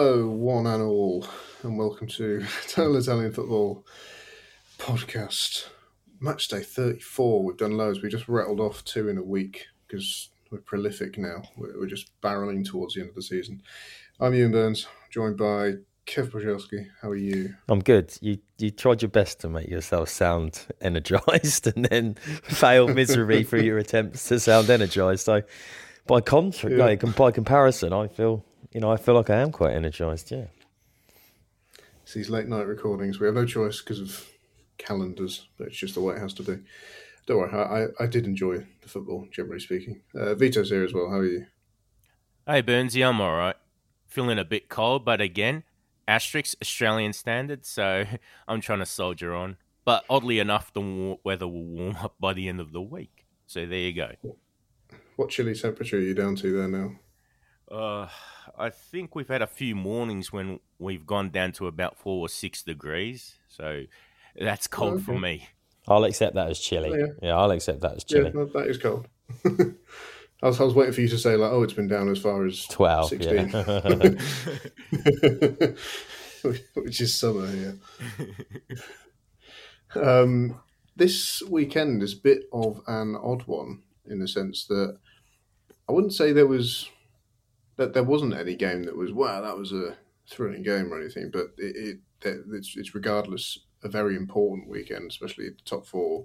Hello, one and all, and welcome to Total Italian Football Podcast. Match day 34. We've done loads. We just rattled off two in a week because we're prolific now. We're, we're just barreling towards the end of the season. I'm Euan Burns, joined by Kev Pogorzelski. How are you? I'm good. You you tried your best to make yourself sound energized and then failed miserably through your attempts to sound energized. So by contra- Yeah. by comparison, I feel you know I feel like I am quite energized. Yeah. It's these late night recordings. We have no choice because of calendars, but it's just the way it has to be. Don't worry, I, I, I did enjoy the football, generally speaking. Uh, Vito's here as well. How are you? Hey Burnsy, I'm all right. Feeling a bit cold, but again, asterisk Australian standard, so I'm trying to soldier on. But oddly enough, the wa- weather will warm up by the end of the week. So there you go. What chilly temperature are you down to there now? Uh, I think we've had a few mornings when we've gone down to about four or six degrees. So that's cold for okay. me. I'll accept that as chilly. Oh, Yeah, yeah. I'll accept that as chilly. no, that is cold. I was, I was waiting for you to say like, oh, it's been down as far as 12, sixteen, yeah. which is summer. Yeah. um, this weekend is a bit of an odd one in the sense that I wouldn't say there was that there wasn't any game that was wow that was a thrilling game or anything, but it, it it's, it's regardless a very important weekend, especially the top four,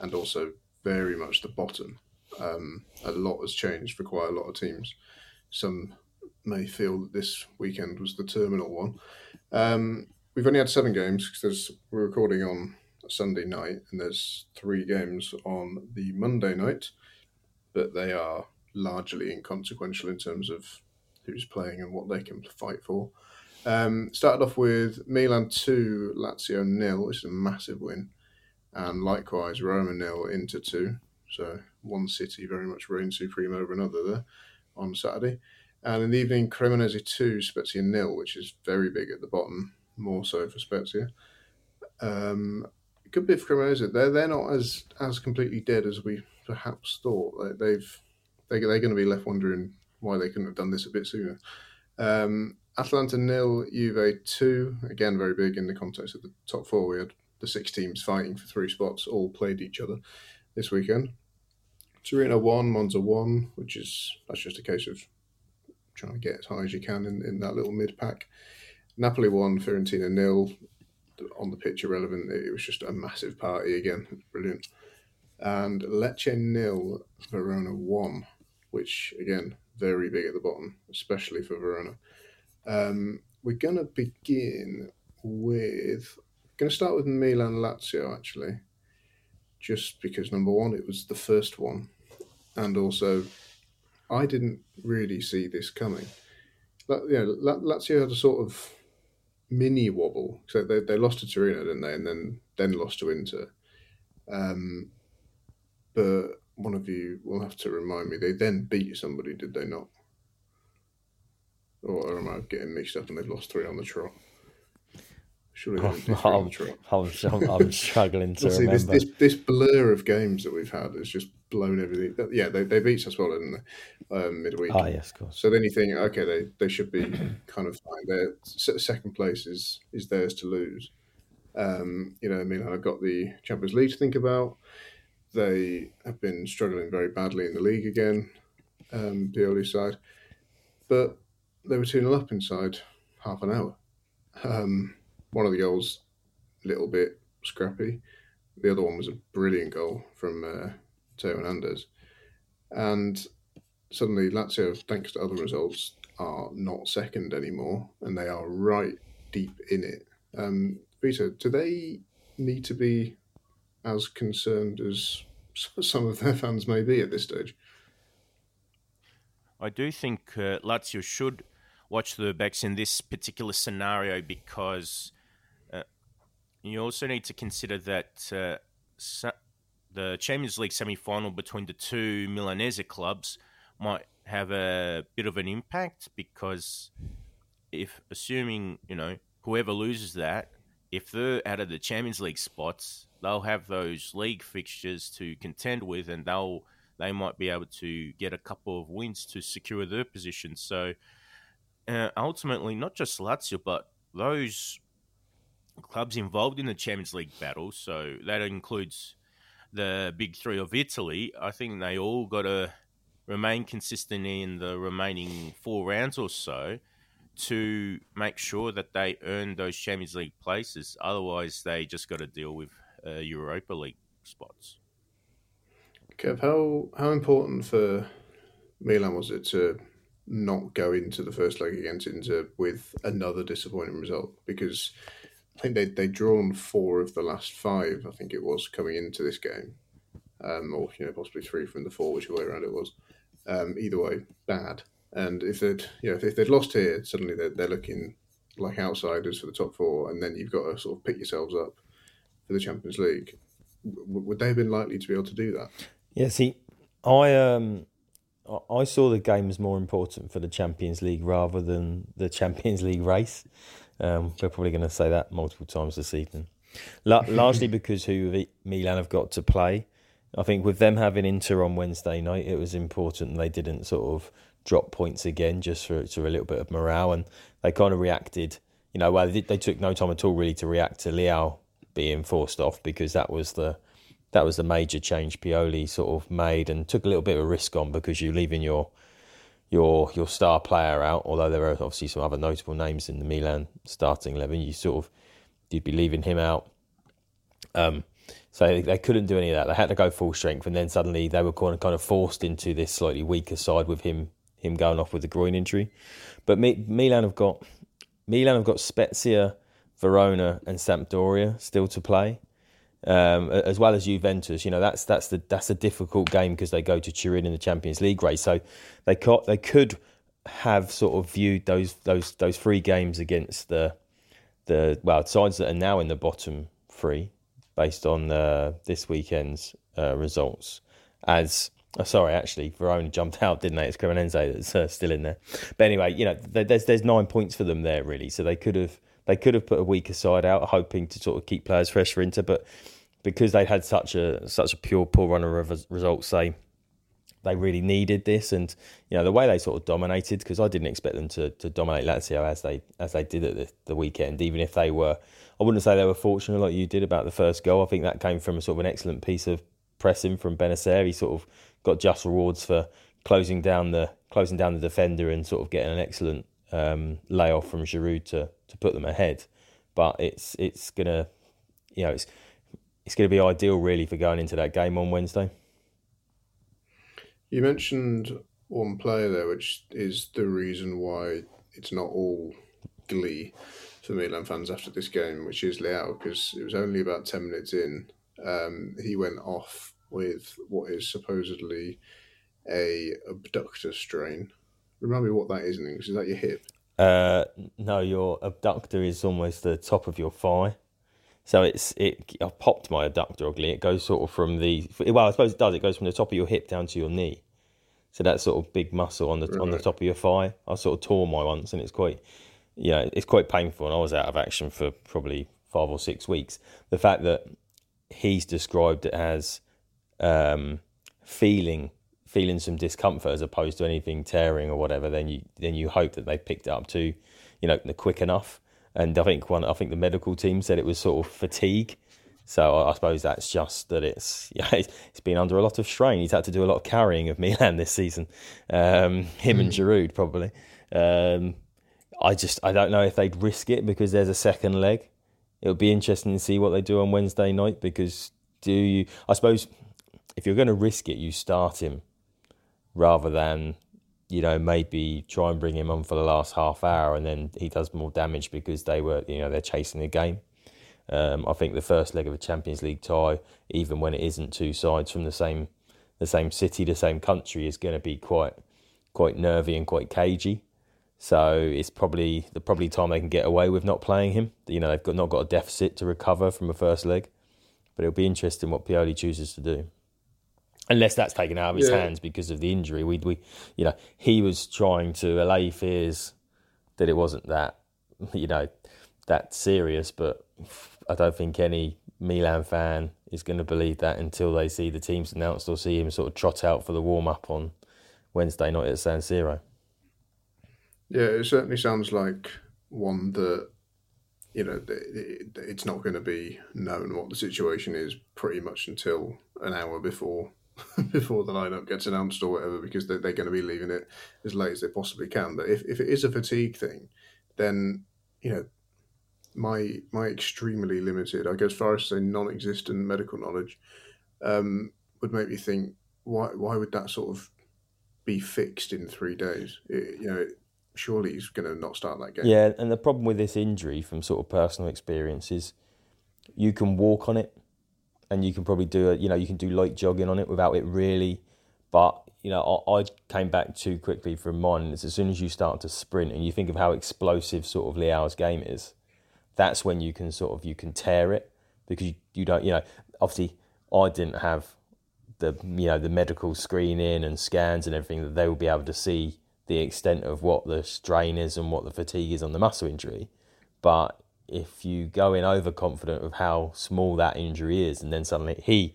and also very much the bottom. Um, a lot has changed for quite a lot of teams. Some may feel that this weekend was the terminal one. Um, we've only had seven games because we're recording on Sunday night, and there's three games on the Monday night, but they are largely inconsequential in terms of who's playing and what they can fight for. Um, started off with Milan 2, Lazio nil, which is a massive win. And likewise, Roma nil, Inter 2. So one city very much reigned supreme over another there on Saturday. And in the evening, Cremonese 2, Spezia nil, which is very big at the bottom, more so for Spezia. Um, good bit for Cremonese. They're, they're not as, as completely dead as we perhaps thought. They, they've, they, they're going to be left wondering why they couldn't have done this a bit sooner. Um, Atalanta nil, Juve two. Again, very big in the context of the top four. We had the six teams fighting for three spots, all played each other this weekend. Torino one, Monza one, which is that's just a case of trying to get as high as you can in, in that little mid pack. Napoli one, Fiorentina nil. On the pitch, irrelevant. It was just a massive party again. Brilliant. And Lecce nil, Verona one, which again very big at the bottom, especially for Verona. Um, we're going to begin with. Going to start with Milan Lazio actually, just because number one, it was the first one, and also I didn't really see this coming. La- you know, Lazio had a sort of mini wobble. So they, they lost to Torino, didn't they? And then then lost to Inter. Um, but one of you will have to remind me. They then beat somebody, did they not? Or am I getting mixed up and they've lost three on the trot? Surely they didn't do three on the trot. I'm, I'm, I'm struggling to See, this, remember. this this blur of games that we've had has just blown everything. Yeah, they, they beat Sassuolo didn't they? Um, midweek. Ah, yes, of course. So then you think, okay, they, they should be kind of fine. Their second place is is theirs to lose. Um, you know, I mean, I've got the Champions League to think about. They have been struggling very badly in the league again, um, Pioli's side, but they were two 0 up inside half an hour. Um, one of the goals, a little bit scrappy. The other one was a brilliant goal from uh, Theo Hernandez. And suddenly Lazio, thanks to other results, are not second anymore, and they are right deep in it. Um, Peter, do they need to be as concerned as some of their fans may be at this stage? I do think uh, Lazio should watch the backs in this particular scenario because uh, you also need to consider that uh, the Champions League semi-final between the two Milanese clubs might have a bit of an impact because if assuming you know whoever loses that if they're out of the Champions League spots they'll have those league fixtures to contend with and they'll they might be able to get a couple of wins to secure their position. So uh, ultimately not just Lazio but those clubs involved in the Champions League battle so that includes the big three of Italy I think they all got to remain consistent in the remaining four rounds or so to make sure that they earn those Champions League places. Otherwise, they just got to deal with uh, Europa League spots. Kev, how how important for Milan was it to not go into the first leg against Inter with another disappointing result? Because I think they they'd drawn four of the last five. I think it was coming into this game, um, or you know possibly three from the four, whichever way around it was. Um, either way, bad. And if they'd you know if they'd lost here, suddenly they're, they're looking like outsiders for the top four, and then you've got to sort of pick yourselves up for the Champions League. W- would they have been likely to be able to do that? Yeah. See, I um. I saw the game as more important for the Champions League rather than the Champions League race. Um, we're probably going to say that multiple times this evening, largely because who Milan have got to play. I think with them having Inter on Wednesday night, it was important they didn't sort of drop points again just for, a little bit of morale. And they kind of reacted, you know, well, they, they took no time at all really to react to Leao being forced off because that was the that was the major change Pioli sort of made and took a little bit of a risk on because you're leaving your your your star player out. Although there are obviously some other notable names in the Milan starting eleven, you sort of you'd be leaving him out. Um, so they couldn't do any of that. They had to go full strength, and then suddenly they were kind of kind of forced into this slightly weaker side with him him going off with a groin injury. But Milan have got Milan have got Spezia, Verona, and Sampdoria still to play, um, as well as Juventus. You know that's that's the that's a difficult game because they go to Turin in the Champions League race. So they could, they could have sort of viewed those those those three games against the the well sides that are now in the bottom three based on uh, this weekend's uh, results as Oh, sorry, actually, Verona jumped out, didn't they? It's Cremonese that's uh, still in there. But anyway, you know, there's there's nine points for them there, really. So they could have they could have put a weaker side out, hoping to sort of keep players fresh for Inter. But because they had such a such a pure poor runner of results, they they really needed this. And you know, the way they sort of dominated, because I didn't expect them to, to dominate Lazio as they as they did at the, the weekend, even if they were I wouldn't say they were fortunate like you did about the first goal. I think that came from a sort of an excellent piece of pressing from Bennacer. He sort of got just rewards for closing down the closing down the defender and sort of getting an excellent um, layoff from Giroud to to put them ahead. But it's it's gonna you know it's it's gonna be ideal really for going into that game on Wednesday. You mentioned one player there, which is the reason why it's not all glee for Milan fans after this game, which is Leao, because it was only about 10 minutes in. Um, he went off with what is supposedly a abductor strain. Remind me what that is in English. Is that your hip? Uh, no, your abductor is almost the top of your thigh. So it's it. I popped my abductor ugly. It goes sort of from the well, I suppose it does. It goes from the top of your hip down to your knee. So that sort of big muscle on the right. on the top of your thigh. I sort of tore my once, and it's quite you know, it's quite painful. And I was out of action for probably five or six weeks. The fact that he's described it as um, feeling feeling some discomfort as opposed to anything tearing or whatever, then you then you hope that they picked it up too, you know, the quick enough. And I think one, I think the medical team said it was sort of fatigue. So I suppose that's just that it's yeah, it's been under a lot of strain. He's had to do a lot of carrying of Milan this season. Um, him and hmm. Giroud probably. Um, I just I don't know if they'd risk it because there's a second leg. It'll be interesting to see what they do on Wednesday night because do you? I suppose if you're going to risk it, you start him rather than you know, maybe try and bring him on for the last half hour, and then he does more damage because they were, you know, they're chasing the game. Um, I think the first leg of a Champions League tie, even when it isn't two sides from the same the same city, the same country, is going to be quite quite nervy and quite cagey. So it's probably the probably time they can get away with not playing him. You know, they've got not got a deficit to recover from a first leg, but it'll be interesting what Pioli chooses to do. Unless that's taken out of his Yeah. hands because of the injury, we we you know he was trying to allay fears that it wasn't that you know that serious, but I don't think any Milan fan is going to believe that until they see the teams announced or see him sort of trot out for the warm up on Wednesday night at San Siro. Yeah, it certainly sounds like one that you know it's not going to be known what the situation is pretty much until an hour before before the lineup gets announced or whatever because they're, they're going to be leaving it as late as they possibly can. But if, if it is a fatigue thing, then you know my my extremely limited, I go as far as to say non-existent medical knowledge, um, would make me think why why would that sort of be fixed in three days? It, you know, surely he's going to not start that game. Yeah, and the problem with this injury, from sort of personal experience, is you can walk on it, and you can probably do it. you know, you can do light jogging on it without it really. But you know, I, I came back too quickly from mine. It's as soon as you start to sprint and you think of how explosive sort of Leao's game is, that's when you can sort of you can tear it because you, you don't, you know, obviously I didn't have the you know the medical screening and scans and everything that they will be able to see the extent of what the strain is and what the fatigue is on the muscle injury. But if you go in overconfident of how small that injury is, and then suddenly he,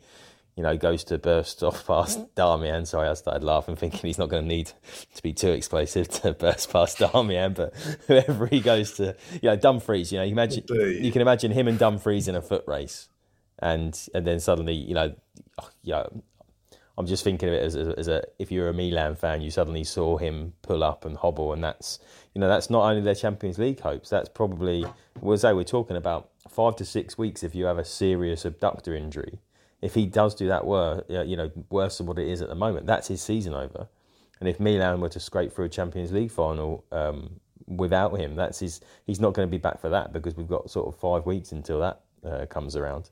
you know, goes to burst off past mm-hmm. Darmian. Sorry, I started laughing, thinking he's not going to need to be too explosive to burst past Darmian. But whoever he goes to, you know, Dumfries, you know, you imagine you can imagine him and Dumfries in a foot race, and and then suddenly, you know, oh, you know, I'm just thinking of it as as a if you're a Milan fan, you suddenly saw him pull up and hobble, and that's you know that's not only their Champions League hopes. That's probably we'll say we're talking about five to six weeks if you have a serious abductor injury. If he does do that worse, you know, worse than what it is at the moment, that's his season over. And if Milan were to scrape through a Champions League final um, without him, that's his. He's not going to be back for that because we've got sort of five weeks until that uh, comes around.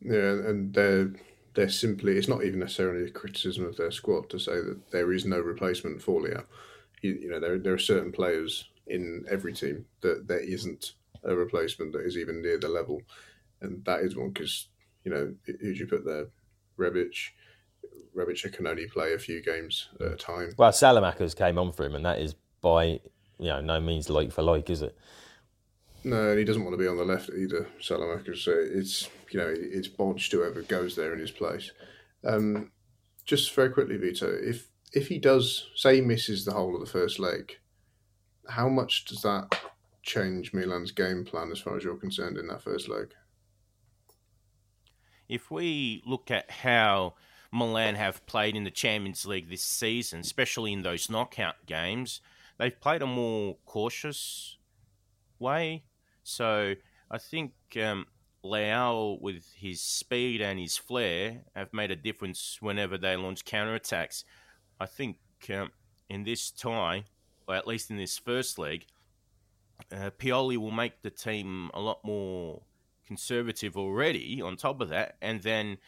Yeah, and they're they're simply it's not even necessarily a criticism of their squad to say that there is no replacement for Leao. You, you know, there there are certain players in every team that there isn't a replacement that is even near the level, and that is one because you know who do you put there? Rebic. Rebic can only play a few games at a time. Well, Saelemaekers came on for him, and that is by you know no means like for like, is it? No, and he doesn't want to be on the left either, Saelemaekers. So it's you know it's bodged whoever goes there in his place. Um, just very quickly, Vito, if if he does say he misses the whole of the first leg, how much does that change Milan's game plan as far as you're concerned in that first leg? If we look at how Milan have played in the Champions League this season, especially in those knockout games, they've played a more cautious way. So I think um, Leao, with his speed and his flair, have made a difference whenever they launch counterattacks. I think um, in this tie, or at least in this first leg, uh, Pioli will make the team a lot more conservative already on top of that. And then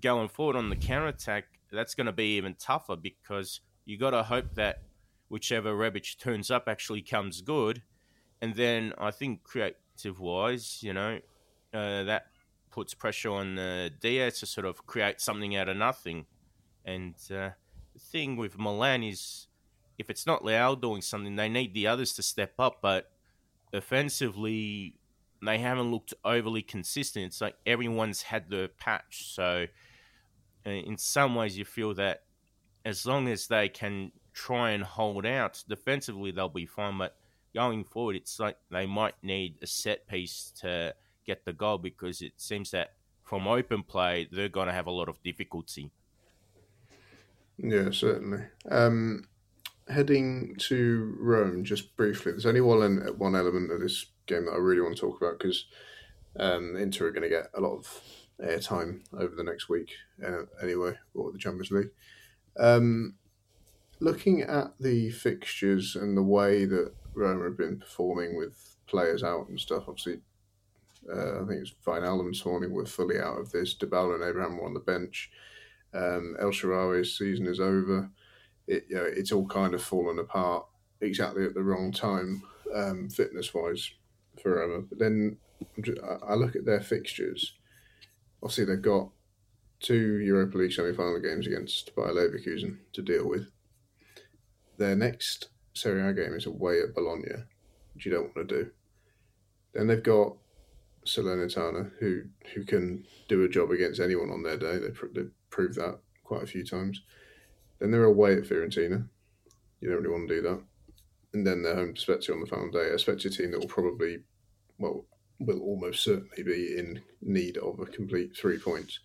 going forward on the counter attack, that's going to be even tougher because you got to hope that whichever Rebic turns up actually comes good. And then I think creative wise, you know, uh, that puts pressure on uh, Diaz to sort of create something out of nothing. And uh, the thing with Milan is if it's not Leao doing something, they need the others to step up. But offensively, they haven't looked overly consistent. It's like everyone's had their patch. So, uh, in some ways, you feel that as long as they can try and hold out defensively, they'll be fine. But going forward, it's like they might need a set piece to get the goal because it seems that from open play, they're going to have a lot of difficulty. Yeah, certainly. Um, heading to Rome, just briefly, there's only one one element of this game that I really want to talk about because um, Inter are going to get a lot of airtime over the next week uh, anyway, or the Champions League. Um, looking at the fixtures and the way that Roma have been performing with players out and stuff, obviously, uh, I think it's Wijnaldum this morning were fully out of this. Dybala and Abraham were on the bench. Um, El Shaarawy's season is over. It, you know, it's all kind of fallen apart exactly at the wrong time, um, fitness wise, forever. But then I look at their fixtures. Obviously, they've got two Europa League semi final games against Bayer Leverkusen to deal with. Their next Serie A game is away at Bologna, which you don't want to do. Then they've got Salernitana, who who can do a job against anyone on their day. They they proved that quite a few times. Then they're away at Fiorentina. You don't really want to do that. And then they're home to Spezia on the final day. A Spezia team that will probably, well, will almost certainly be in need of a complete three points.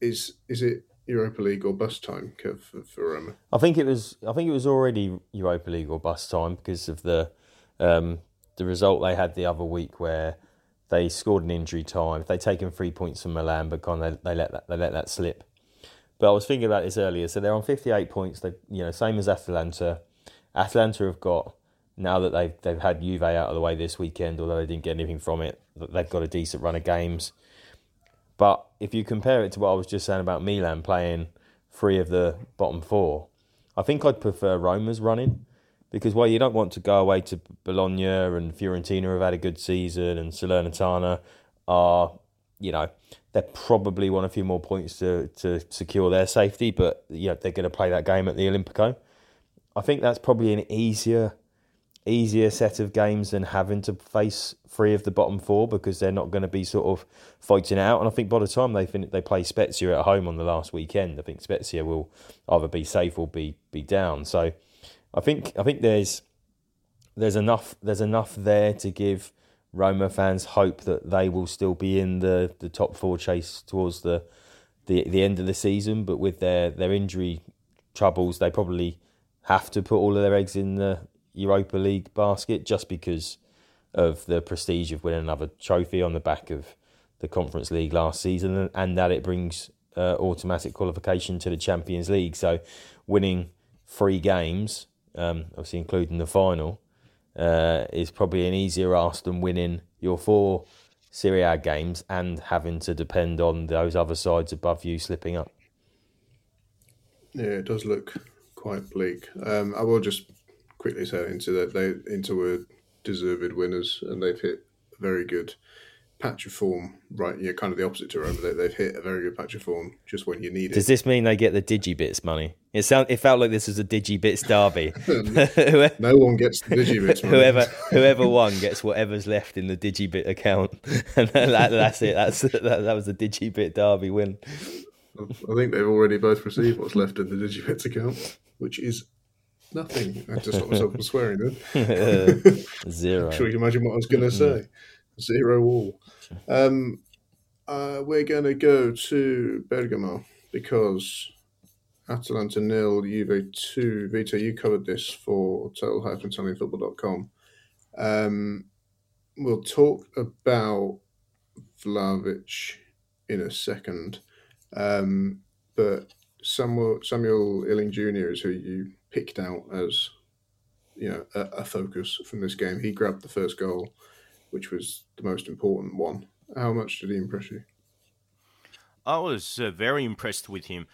Is is it Europa League or bus time, for, for Roma? I think it was. I think it was already Europa League or bus time because of the um, the result they had the other week where they scored an injury time. They'd taken three points from Milan, but gone they, they let that they let that slip. But I was thinking about this earlier. So they're on fifty eight points. They you know same as Atalanta. Atalanta have got now that they've they've had Juve out of the way this weekend, although they didn't get anything from it. They've got a decent run of games. But if you compare it to what I was just saying about Milan playing three of the bottom four, I think I'd prefer Roma's running because while you don't want to go away to Bologna and Fiorentina have had a good season and Salernitana are, you know, they probably want a few more points to, to secure their safety, but you know, they're going to play that game at the Olimpico. I think that's probably an easier easier set of games than having to face three of the bottom four because they're not going to be sort of fighting out. And I think by the time they fin- they play Spezia at home on the last weekend, I think Spezia will either be safe or be be down. So I think I think there's there's enough there's enough there to give Roma fans hope that they will still be in the, the top four chase towards the, the the end of the season. But with their, their injury troubles, they probably have to put all of their eggs in the Europa League basket just because of the prestige of winning another trophy on the back of the Conference League last season, and that it brings uh, automatic qualification to the Champions League. So, winning three games um, obviously including the final, uh, is probably an easier ask than winning your four Serie A games and having to depend on those other sides above you slipping up. Yeah, it does look quite bleak. Um, I will just quickly say Inter that they Inter were deserved winners and they've hit very good patch of form, right? Yeah, kind of the opposite to Roma. They, they've hit a very good patch of form just when you need it. Does this mean they get the digibits money? It sound it felt like this was a digibits derby. no one gets the digibits. Money. Whoever whoever won gets whatever's left in the digibit account, and that, that's it. That's that, that was the digibit derby win. I think they've already both received what's left in the digibits account, which is nothing. I just stopped myself from swearing then. Zero. I'm sure you can imagine what I was going to say zero all. Um, uh, we're going to go to Bergamo because Atalanta nil, Juve two. Vito, you covered this for total-italianfootball.com. Um, we'll talk about Vlahovic in a second, um, but Samuel Samuel Iling Jr. is who you picked out as you know a, a focus from this game. He grabbed the first goal which was the most important one. How much did he impress you? I was uh, very impressed with him.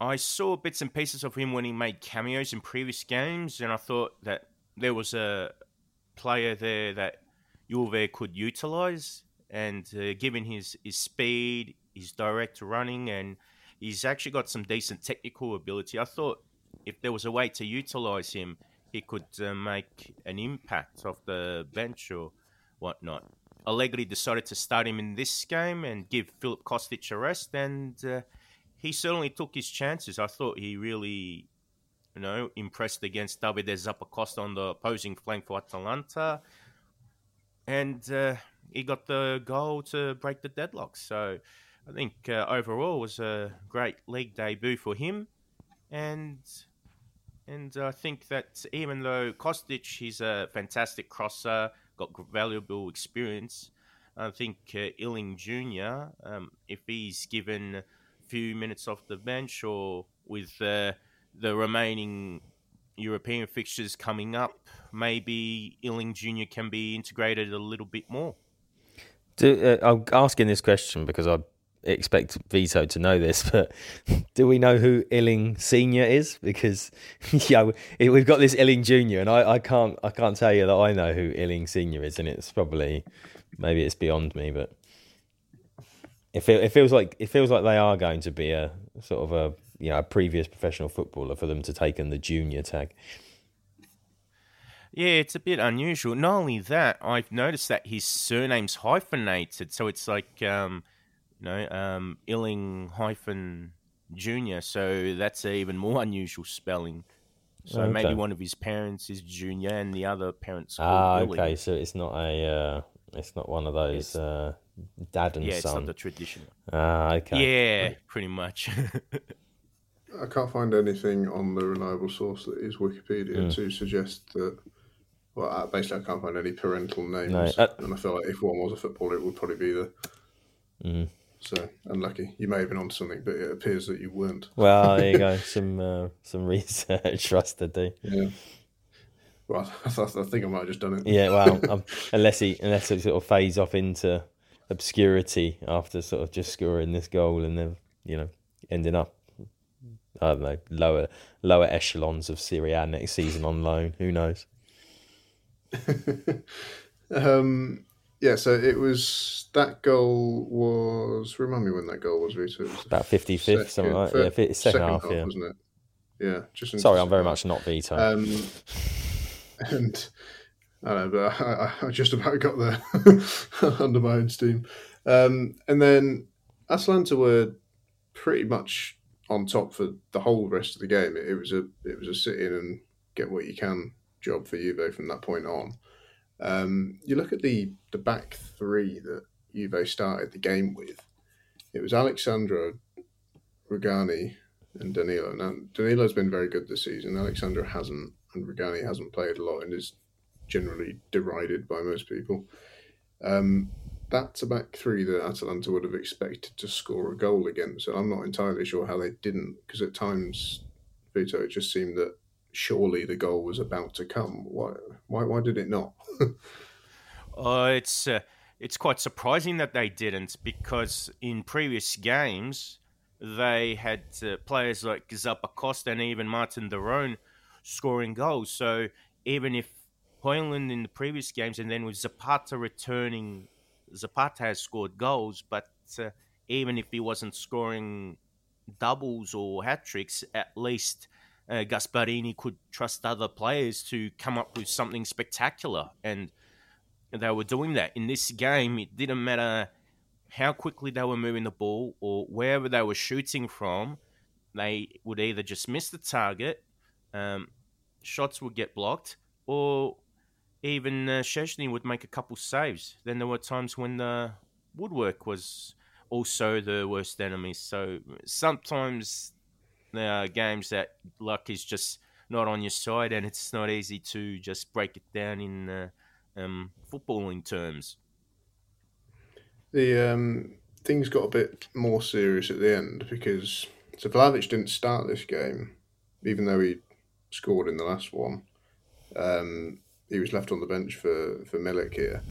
I saw bits and pieces of him when he made cameos in previous games, and I thought that there was a player there that Juve could utilize. And uh, given his, his speed, his direct running, and he's actually got some decent technical ability, I thought if there was a way to utilize him, he could uh, make an impact off the bench or whatnot. Allegri decided to start him in this game and give Filip Kostic a rest, and uh, he certainly took his chances. I thought he really, you know, impressed against Davide Zappacosta on the opposing flank for Atalanta, and uh, he got the goal to break the deadlock. So I think uh, overall was a great league debut for him, and and I think that even though Kostic, he's a fantastic crosser, got valuable experience, I think uh, Iling Jr., um, if he's given a few minutes off the bench or with uh, the remaining European fixtures coming up, maybe Iling Junior can be integrated a little bit more. Do, uh, I'm asking this question because I expect Vito to know this, but do we know who Iling Senior is? Because yeah, we- we've got this Iling Junior, and I, I can't I can't tell you that I know who Iling Senior is, and it's probably maybe it's beyond me, but it, feel, it feels like it feels like they are going to be a sort of a you know a previous professional footballer for them to take in the junior tag. Yeah, it's a bit unusual. Not only that, I've noticed that his surname's hyphenated, so it's like um, you know, um, Iling hyphen Junior. So that's a even more unusual spelling. So Okay. maybe one of his parents is Junior, and the other parents Ah, called Willie. okay, so it's not a uh, it's not one of those uh, dad and Yeah, it's son. not the traditional. Ah, okay. Yeah, pretty much. I can't find anything on the reliable source that is Wikipedia Hmm. to suggest that. Well, uh, basically, I can't find any parental names, No, uh- and I feel like if one was a footballer, it would probably be the. Mhm. So unlucky. You may have been onto something, but it appears that you weren't. Well, there you go. Some uh, some research for us to do. Yeah. Well, I, I think I might have just done it. Yeah, well, um, unless he unless it sort of fades off into obscurity after sort of just scoring this goal and then you know ending up I don't know lower lower echelons of Serie A next season on loan. Who knows? Um, yeah, so it was that goal was remind me when that goal was. It was About fifty fifth, something like fir- yeah, fi- second, half. Yeah. wasn't it? Yeah, just Sorry, I'm very half. much not Vito. Um, and I don't know, but I, I- I just about got there under my own steam. Um, and then Atalanta were pretty much on top for the whole rest of the game. It, it was a it was a sit in and get what you can job for Juve from that point on. Um, you look at the the back three that Juve started the game with. It was Alex Sandro, Rugani, and Danilo. Now Danilo's been very good this season. Alex Sandro hasn't, and Rugani hasn't played a lot and is generally derided by most people. Um, that's a back three that Atalanta would have expected to score a goal against. So I'm not entirely sure how they didn't, because at times, Vito, it just seemed that surely the goal was about to come. Why? Why? Why did it not? Oh, it's uh, it's quite surprising that they didn't because in previous games they had uh, players like Zappacosta and even Marten de Roon scoring goals. So even if Højlund in the previous games and then with Zapata returning, Zapata has scored goals, but uh, even if he wasn't scoring doubles or hat tricks, at least uh, Gasperini could trust other players to come up with something spectacular and they were doing that. In this game, it didn't matter how quickly they were moving the ball or wherever they were shooting from, they would either just miss the target, um, shots would get blocked, or even uh, would make a couple saves. Then there were times when the woodwork was also the worst enemy. So sometimes are games that luck is just not on your side, and it's not easy to just break it down in uh, um, footballing terms. The um, things got a bit more serious at the end because so Vlahovic didn't start this game, even though he scored in the last one. Um, he was left on the bench for for Milik here,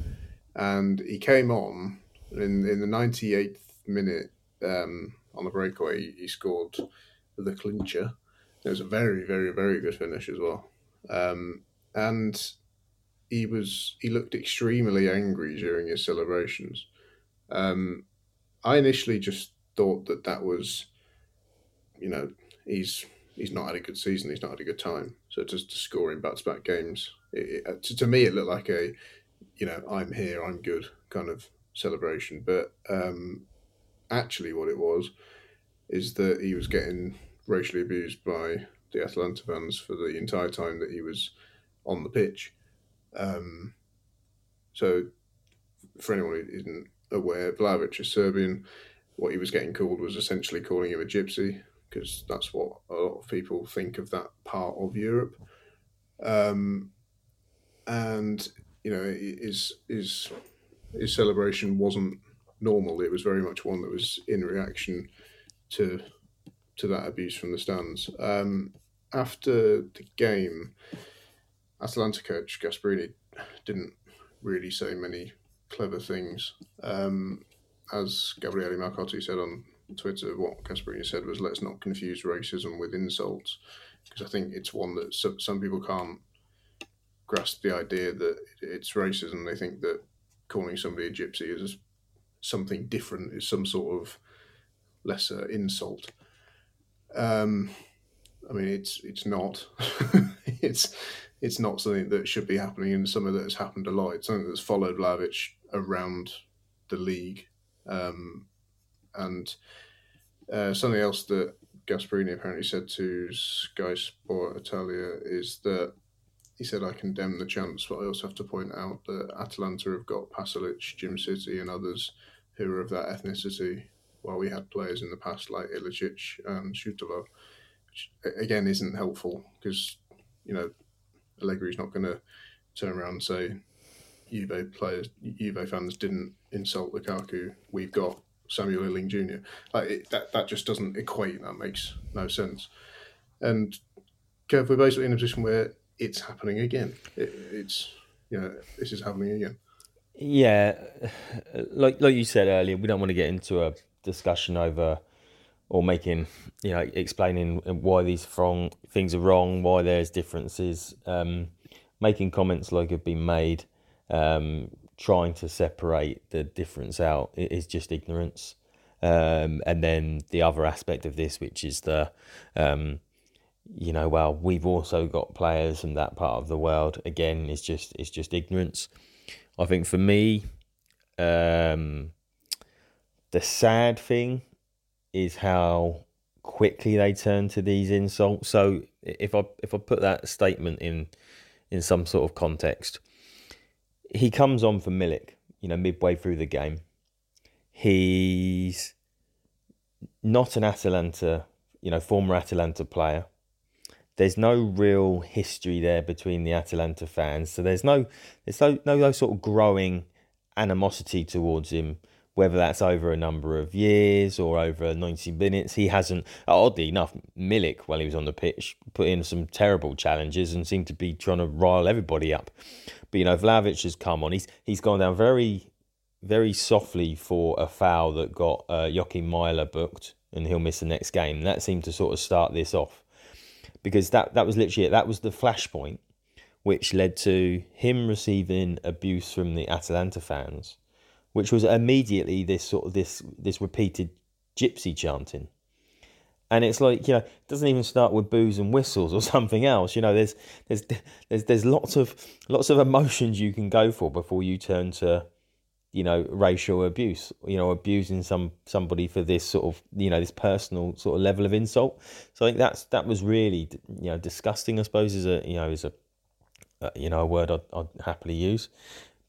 and he came on in in the ninety eighth minute um, on the breakaway. He, he scored the clincher. It was a very very very good finish as well, um, and he was he looked extremely angry during his celebrations. Um, I initially just thought that that was, you know, he's he's not had a good season. He's not had a good time. So just to score in back-to-back games, it, it, to, to me, it looked like a, you know, I'm here, I'm good kind of celebration. But um, actually, what it was is that he was getting racially abused by the Atalanta fans for the entire time that he was on the pitch. Um, so, for anyone who isn't aware, Vlahovic is Serbian. What he was getting called was essentially calling him a gypsy because that's what a lot of people think of that part of Europe. Um, and you know, his his his celebration wasn't normal. It was very much one that was in reaction to to that abuse from the stands. Um, after the game, Atalanta coach Gasperini didn't really say many clever things. Um, as Gabriele Marcotti said on Twitter, what Gasperini said was, "Let's not confuse racism with insults," because I think it's one that some, some people can't grasp the idea that it's racism. They think that calling somebody a gypsy is something different, is some sort of lesser insult. Um, I mean, it's it's not. it's it's not something that should be happening, and something that has happened a lot. It's something that's followed Vlahovic around the league, um, and uh, something else that Gasperini apparently said to Sky Sport Italia is that he said, "I condemn the chants, but I also have to point out that Atalanta have got Pasalic, Djimsiti, and others who are of that ethnicity, while we had players in the past like Ilicic and Šutalo, which again isn't helpful because you know Allegri's not going to turn around and say Juve players, Juve fans didn't insult Lukaku. We've got Samuel Iling Jr. Like it, that, that just doesn't equate. That makes no sense. And Kev, we're basically in a position where it's happening again. It, it's you know this is happening again. Yeah, like like you said earlier, we don't want to get into a discussion over or making you know explaining why these wrong things are wrong, why there's differences. Um, making comments like have been made, um, trying to separate the difference out is just ignorance. Um, and then the other aspect of this, which is the, um, you know, well, we've also got players from that part of the world. Again, it's just it's just ignorance. I think for me, um, the sad thing is how quickly they turn to these insults. So if I if I put that statement in in some sort of context, he comes on for Milik, you know, midway through the game. He's not an Atalanta, you know, former Atalanta player. There's no real history there between the Atalanta fans, so there's no there's no no, no sort of growing animosity towards him whether that's over a number of years or over 90 minutes. He hasn't, oddly enough, Milik, while he was on the pitch, put in some terrible challenges and seemed to be trying to rile everybody up. But, you know, Vlahovic has come on. He's, he's gone down very, very softly for a foul that got uh, Joachim Mæhle booked and he'll miss the next game. That seemed to sort of start this off because that, that was literally it. That was the flashpoint which led to him receiving abuse from the Atalanta fans which was immediately this sort of this this repeated gypsy chanting. And it's like you know, it doesn't even start with boos and whistles or something else. You know, there's there's there's there's lots of lots of emotions you can go for before you turn to, you know, racial abuse. You know, abusing some somebody for this sort of you know this personal sort of level of insult. So I think that's that was really you know disgusting. I suppose is a you know is a uh, you know a word I'd, I'd happily use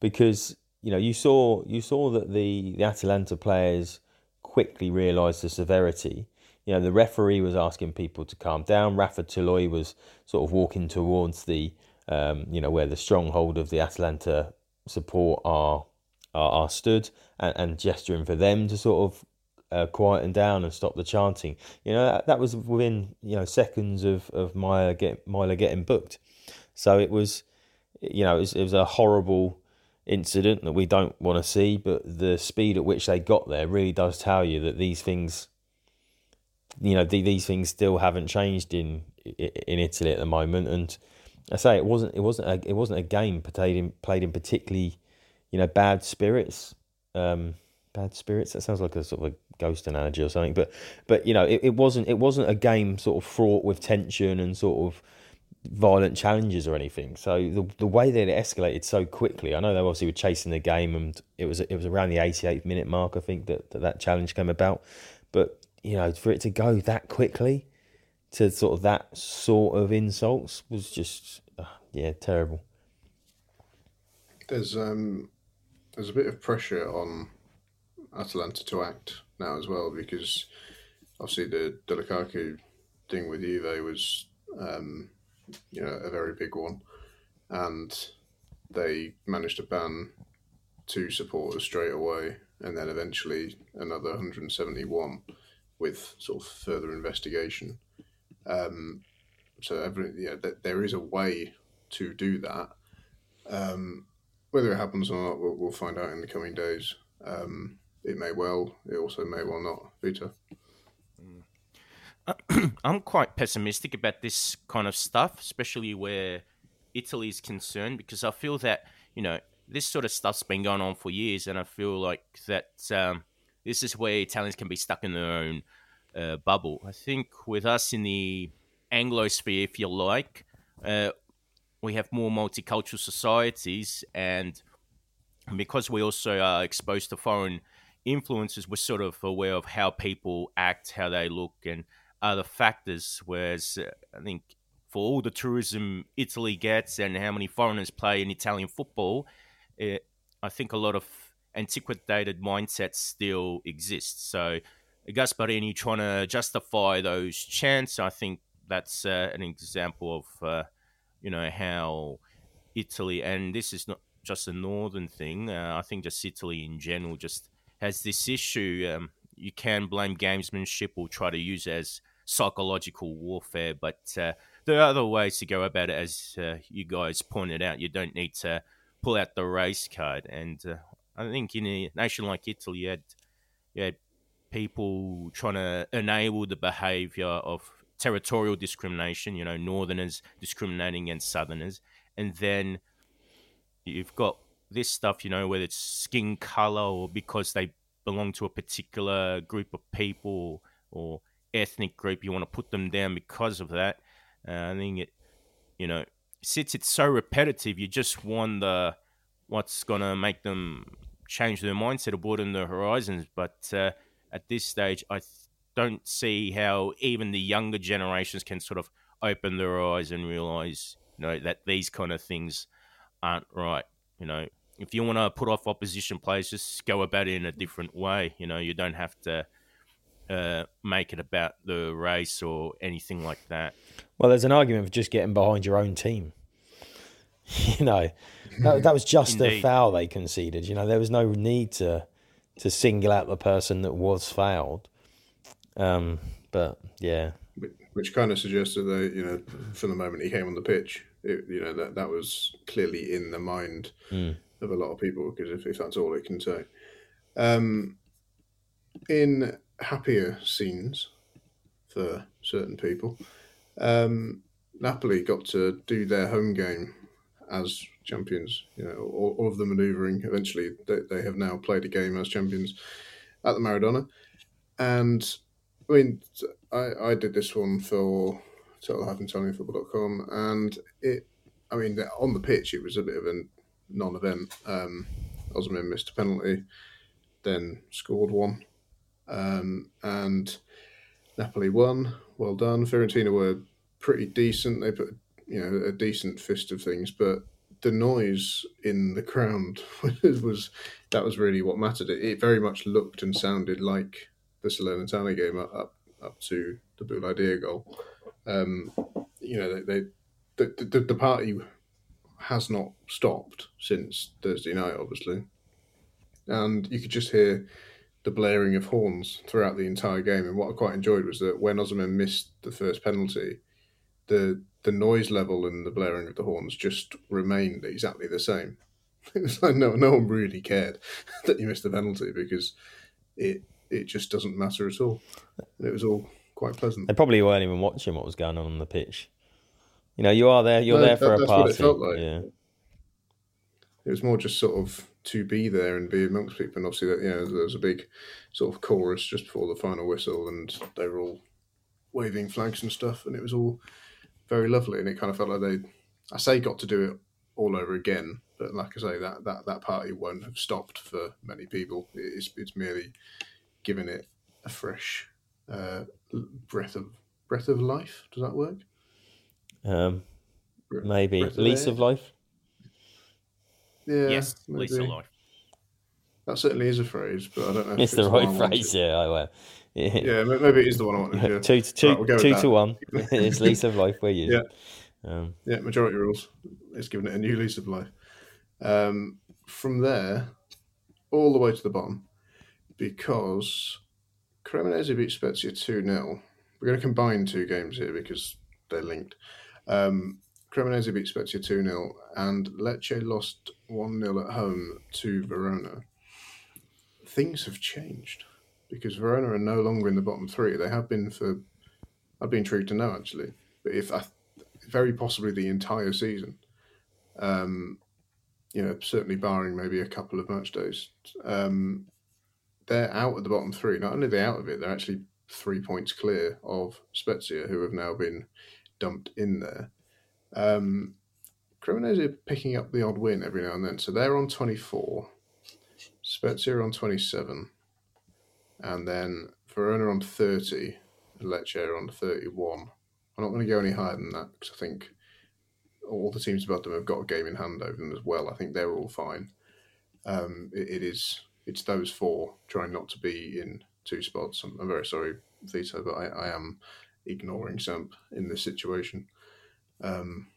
because you know, you saw you saw that the the Atalanta players quickly realised the severity. You know, the referee was asking people to calm down. Rafa Toloi was sort of walking towards the, um, you know, where the stronghold of the Atalanta support are are, are stood, and, and, gesturing for them to sort of uh, quieten down and stop the chanting. You know, that, that was within you know seconds of of Mæhle get Mæhle getting booked. So it was, you know, it was, it was a horrible incident that we don't want to see, but the speed at which they got there really does tell you that these things, you know, these things still haven't changed in in Italy at the moment. And I say it wasn't it wasn't a, it wasn't a game played in played in particularly, you know, bad spirits. Um, bad spirits. That sounds like a sort of a ghost analogy or something. But but you know, it, it wasn't it wasn't a game sort of fraught with tension and sort of violent challenges or anything. So the the way that it escalated so quickly, I know they obviously were chasing the game, and it was it was around the 88th minute mark, I think that that, that challenge came about. But you know, for it to go that quickly to sort of that sort of insults was just uh, yeah terrible. There's um there's a bit of pressure on Atalanta to act now as well because obviously the Lukaku thing with Juve was um, you know, a very big one, and they managed to ban two supporters straight away, and then eventually another 171 with sort of further investigation. Um, so every yeah, th- there is a way to do that. Um, whether it happens or not, we'll, we'll find out in the coming days. Um, it may well, it also may well not. Vito. I'm quite pessimistic about this kind of stuff, especially where Italy is concerned, because I feel that you know this sort of stuff's been going on for years, and I feel like that um, this is where Italians can be stuck in their own uh, bubble. I think with us in the Anglosphere, if you like, uh, we have more multicultural societies, and because we also are exposed to foreign influences, we're sort of aware of how people act, how they look, and other factors. Whereas uh, I think for all the tourism Italy gets and how many foreigners play in Italian football, it, I think a lot of antiquated mindsets still exist. So Gasperini trying to justify those chants, I think that's uh, an example of uh, you know how Italy, and this is not just a northern thing. Uh, I think just Italy in general just has this issue. Um, you can blame gamesmanship or try to use as psychological warfare, but uh, there are other ways to go about it, as uh, you guys pointed out. You don't need to pull out the race card, and uh, I think in a nation like Italy, you had, you had people trying to enable the behaviour of territorial discrimination. You know, Northerners discriminating against Southerners, and then you've got this stuff. You know, whether it's skin color or because they belong to a particular group of people or ethnic group, you want to put them down because of that. Uh, I think it, you know, since it's so repetitive, you just wonder what's going to make them change their mindset or broaden their horizons. But uh, at this stage, I don't see how even the younger generations can sort of open their eyes and realize, you know, that these kind of things aren't right. You know, if you want to put off opposition players, just go about it in a different way. You know, you don't have to uh, make it about the race or anything like that. Well, there's an argument for just getting behind your own team. you know, that, that was just Indeed. a foul they conceded. You know, there was no need to to single out the person that was fouled. Um, but yeah, Which, which kind of suggested that you know, from the moment he came on the pitch, it, you know that that was clearly in the mind of a lot of people because if, if that's all it can say. Um, in happier scenes for certain people, um, Napoli got to do their home game as champions. You know, all, all of the manoeuvring. Eventually, they, they have now played a game as champions at the Maradona, and I mean, I, I did this one for total-italianfootball.com, and it, I mean, on the pitch, it was a bit of a non-event. Um, Osimhen missed a penalty, then scored one, um, and Napoli won. Well done. Fiorentina were pretty decent. They put, you know, a decent fist of things, but the noise in the crowd was, that was really what mattered. It, it very much looked and sounded like the Salernitana game up up, to the Boulaye Dia goal. Um, you know, they, they the, the the party has not stopped since Thursday night, obviously, and you could just hear the blaring of horns throughout the entire game. And what I quite enjoyed was that when Osimhen missed the first penalty, the the noise level and the blaring of the horns just remained exactly the same. It was like no no one really cared that you missed the penalty because it it just doesn't matter at all. And it was all quite pleasant. they probably weren't even watching what was going on on the pitch. You know, you are there. You're No, there for that- a that's what party. it felt like. Yeah, It was more just sort of to be there and be amongst people. And obviously, that you know, there was a big sort of chorus just before the final whistle, and they were all waving flags and stuff, and it was all very lovely. And it kind of felt like they, I say, got to do it all over again. But like I say, that that, that party won't have stopped for many people. It's it's merely giving it a fresh uh, breath of breath of life. Does that work? um, maybe breath lease of life. Yeah, yes, Lisa maybe. Life. That certainly is a phrase, but I don't know. if It's the right phrase. Yeah, I will. Yeah. Yeah, maybe it is the one I wanted. Yeah. two to two, Right, we'll two to one. it's lease of life we're using. Um, Yeah, majority rules. It's given it a new lease of life. Um, from there, all the way to the bottom, because Cremonese beat Spezia 2 0. We're going to combine two games here because they're linked. Um, Cremonese beat Spezia 2 0, and Lecce lost 1 0 at home to Verona. Things have changed because Verona are no longer in the bottom three. They have been for, I'd be intrigued to know actually, but if I, very possibly the entire season. Um, you know, certainly barring maybe a couple of match days. Um, they're out at the bottom three. Not only are they out of it, they're actually three points clear of Spezia, who have now been dumped in there. Um, Cremonese are picking up the odd win every now and then. So they're on 24, Spezia are on 27, and then Verona on 30, and Lecce are on 31. I'm not going to go any higher than that because I think all the teams above them have got a game in hand over them as well. I think they're all fine. Um, it, it is it's those four trying not to be in two spots. I'm, I'm very sorry, Vito, but I, I, am ignoring Samp in this situation. Um,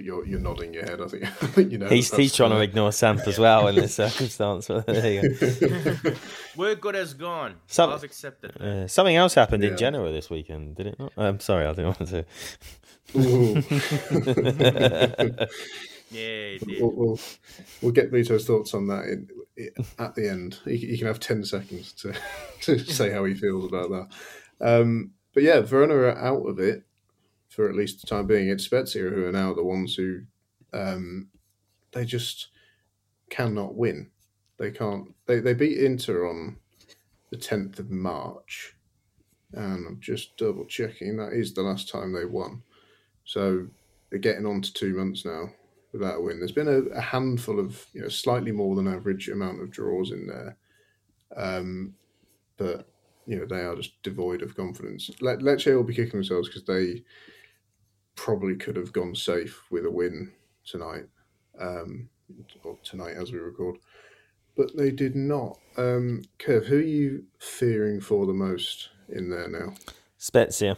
you're, you're nodding your head. I think, I think you know. He's he's trying to ignore Samp as well in this circumstance. there you go. We're good as gone. Some, I've accepted. Uh, something else happened yeah. in Genoa this weekend, did it not? I'm sorry, I didn't want to. yeah, we'll, we'll, we'll, get Vito's thoughts on that in, at the end. He, he, can have 10 seconds to, to say how he feels about that. Um, but yeah, Verona are out of it for at least the time being. It's Spezia who are now the ones who um, they just cannot win. They can't. They, they beat Inter on the 10th of March. And I'm just double checking. That is the last time they won. So they're getting on to two months now without a win. There's been a, a, handful of, you know, slightly more than average amount of draws in there. Um, but, you know, they are just devoid of confidence. Let, Lecce will be kicking themselves because they probably could have gone safe with a win tonight, um, or tonight as we record. But they did not. Um, Kev, who are you fearing for the most in there now? Spezia.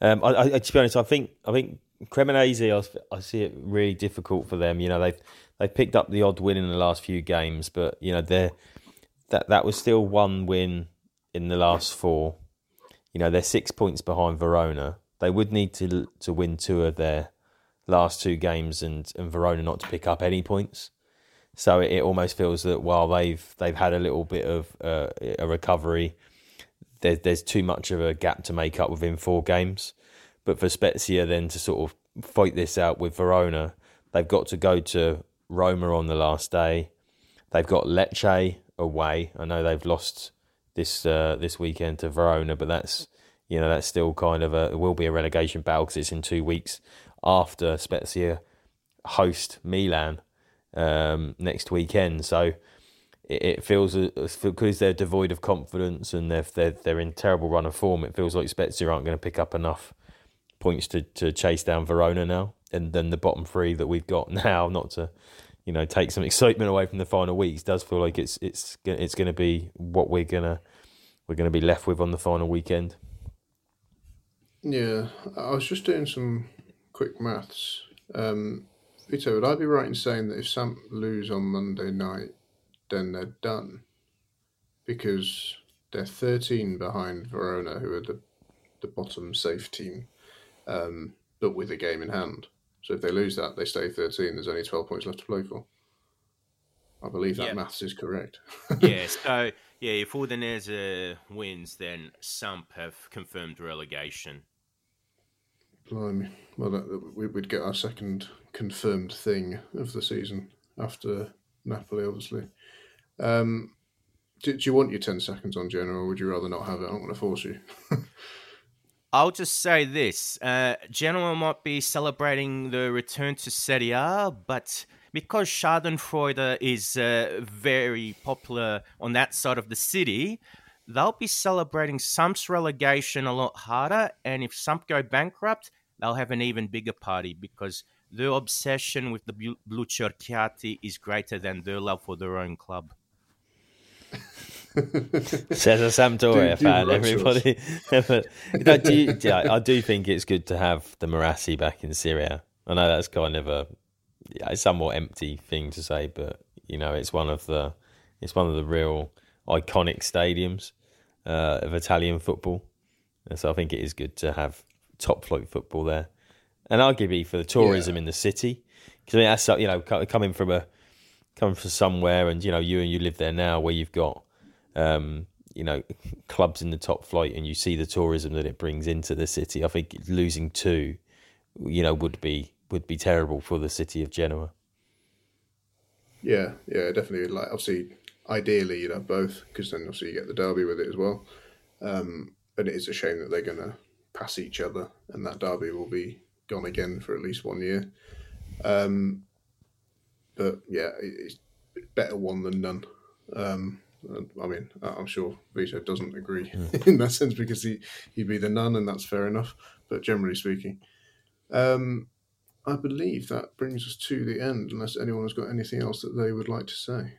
Um, I, I, to be honest, I think I think Cremonese, I, I see it really difficult for them. You know, they've they've picked up the odd win in the last few games, but you know, they're that that was still one win in the last four. You know, they're six points behind Verona. They would need to to win two of their last two games, and, and Verona not to pick up any points. So it, it almost feels that while they've they've had a little bit of uh, a recovery, there's there's too much of a gap to make up within four games. But for Spezia then to sort of fight this out with Verona, they've got to go to Roma on the last day. They've got Lecce away. I know they've lost this uh, this weekend to Verona, but that's you know that's still kind of a it will be a relegation battle because it's in two weeks after Spezia host Milan um, next weekend. So it, it feels because they're devoid of confidence and they're, they're they're in terrible run of form. It feels like Spezia aren't going to pick up enough points to, to chase down Verona now, and then the bottom three that we've got now, not to you know take some excitement away from the final weeks, does feel like it's it's it's going to be what we're gonna we're going to be left with on the final weekend. Yeah, I was just doing some quick maths. Um, Vito, would I be right in saying that if Samp lose on Monday night, then they're done? Because they're 13 behind Verona, who are the, the bottom safe team um, but with a game in hand. So if they lose that, they stay 13. There's only 12 points left to play for. I believe that maths is correct. yeah, so yeah, if Udinese wins, then Samp have confirmed relegation. Blimey. Well, that, we'd get our second confirmed thing of the season after Napoli, obviously. Um, do, do, you want your 10 seconds on Genoa, or would you rather not have it? I'm going to force you. I'll just say this: uh, Genoa might be celebrating the return to Serie A, but because Schadenfreude is uh, very popular on that side of the city, they'll be celebrating Samp's relegation a lot harder. And if Sump go bankrupt, they'll have an even bigger party because their obsession with the Blucerchiati is greater than their love for their own club. Says a Sampdoria fan, everybody. but, do you, yeah, I do think it's good to have the Marassi back in Serie A. I know that's kind of a yeah, somewhat empty thing to say, but you know, it's one of the it's one of the real iconic stadiums uh, of Italian football. And so I think it is good to have top flight football there, and arguably for the tourism Yeah. in the city. Because I mean, that's you know coming from a coming from somewhere, and you know you and you live there now, where you've got um, you know clubs in the top flight, and you see the tourism that it brings into the city. I think losing two, you know, would be would be terrible for the city of Genoa. Yeah, yeah, definitely. Like, obviously, ideally, you'd have both because then obviously you get the derby with it as well. Um, and it is a shame that they're going to pass each other, and that derby will be gone again for at least one year. Um, but yeah, it's better one than none. Um, I mean, I'm sure Vito doesn't agree in that sense because he he'd be the none, and that's fair enough. But generally speaking, um, I believe that brings us to the end, unless anyone has got anything else that they would like to say.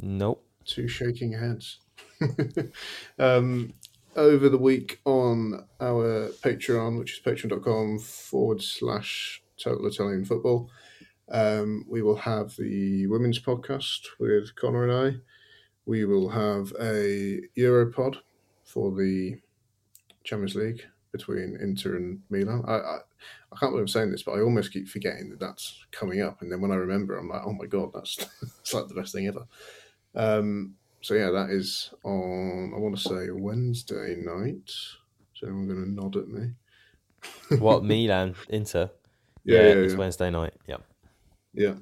Nope. Two shaking heads. um, over the week on our Patreon, which is patreon.com forward slash total Italian football, um, we will have the women's podcast with Connor and I. We will have a Europod for the Champions League between Inter and Milan. I, I, I can't believe I'm saying this, but I almost keep forgetting that that's coming up. And then when I remember, I'm like, oh my God, that's, that's like the best thing ever. Um, so yeah, that is on, I want to say Wednesday night. So I'm going to nod at me. What Milan Inter? Yeah, yeah, it's yeah. Wednesday night. Yep. Yeah,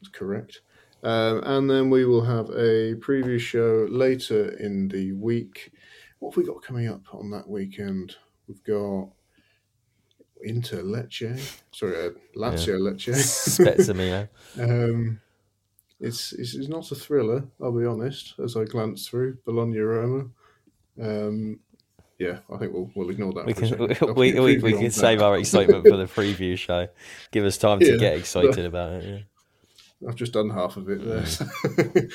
that's correct. Um, and then we will have a preview show later in the week. What have we got coming up on that weekend? We've got Inter Lecce. Sorry, uh, Lazio Lecce. Spezia Milan. um, it's, it's it's not a thriller, I'll be honest. As I glance through Bologna Roma, um, yeah, I think we'll we'll ignore that. We can we, we, we can that. save our excitement for the preview show. Give us time to Yeah, get excited about it. Yeah. I've just done half of it there.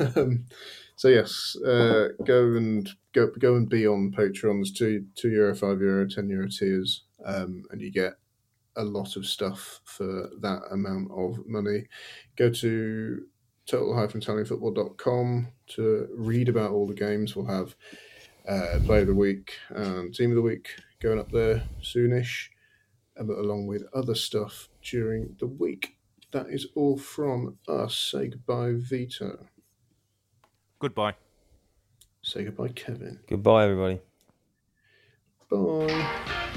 um, so yes, uh, go and go go and be on Patreons two two euro, five euro, ten euro tiers, um, and you get a lot of stuff for that amount of money. Go to total-italianfootball.com to read about all the games. We'll have uh, play of the week and team of the week going up there soonish, but along with other stuff during the week. That is all from us. Say goodbye, Vito. Goodbye. Say goodbye, Kevin. Goodbye, everybody. Bye.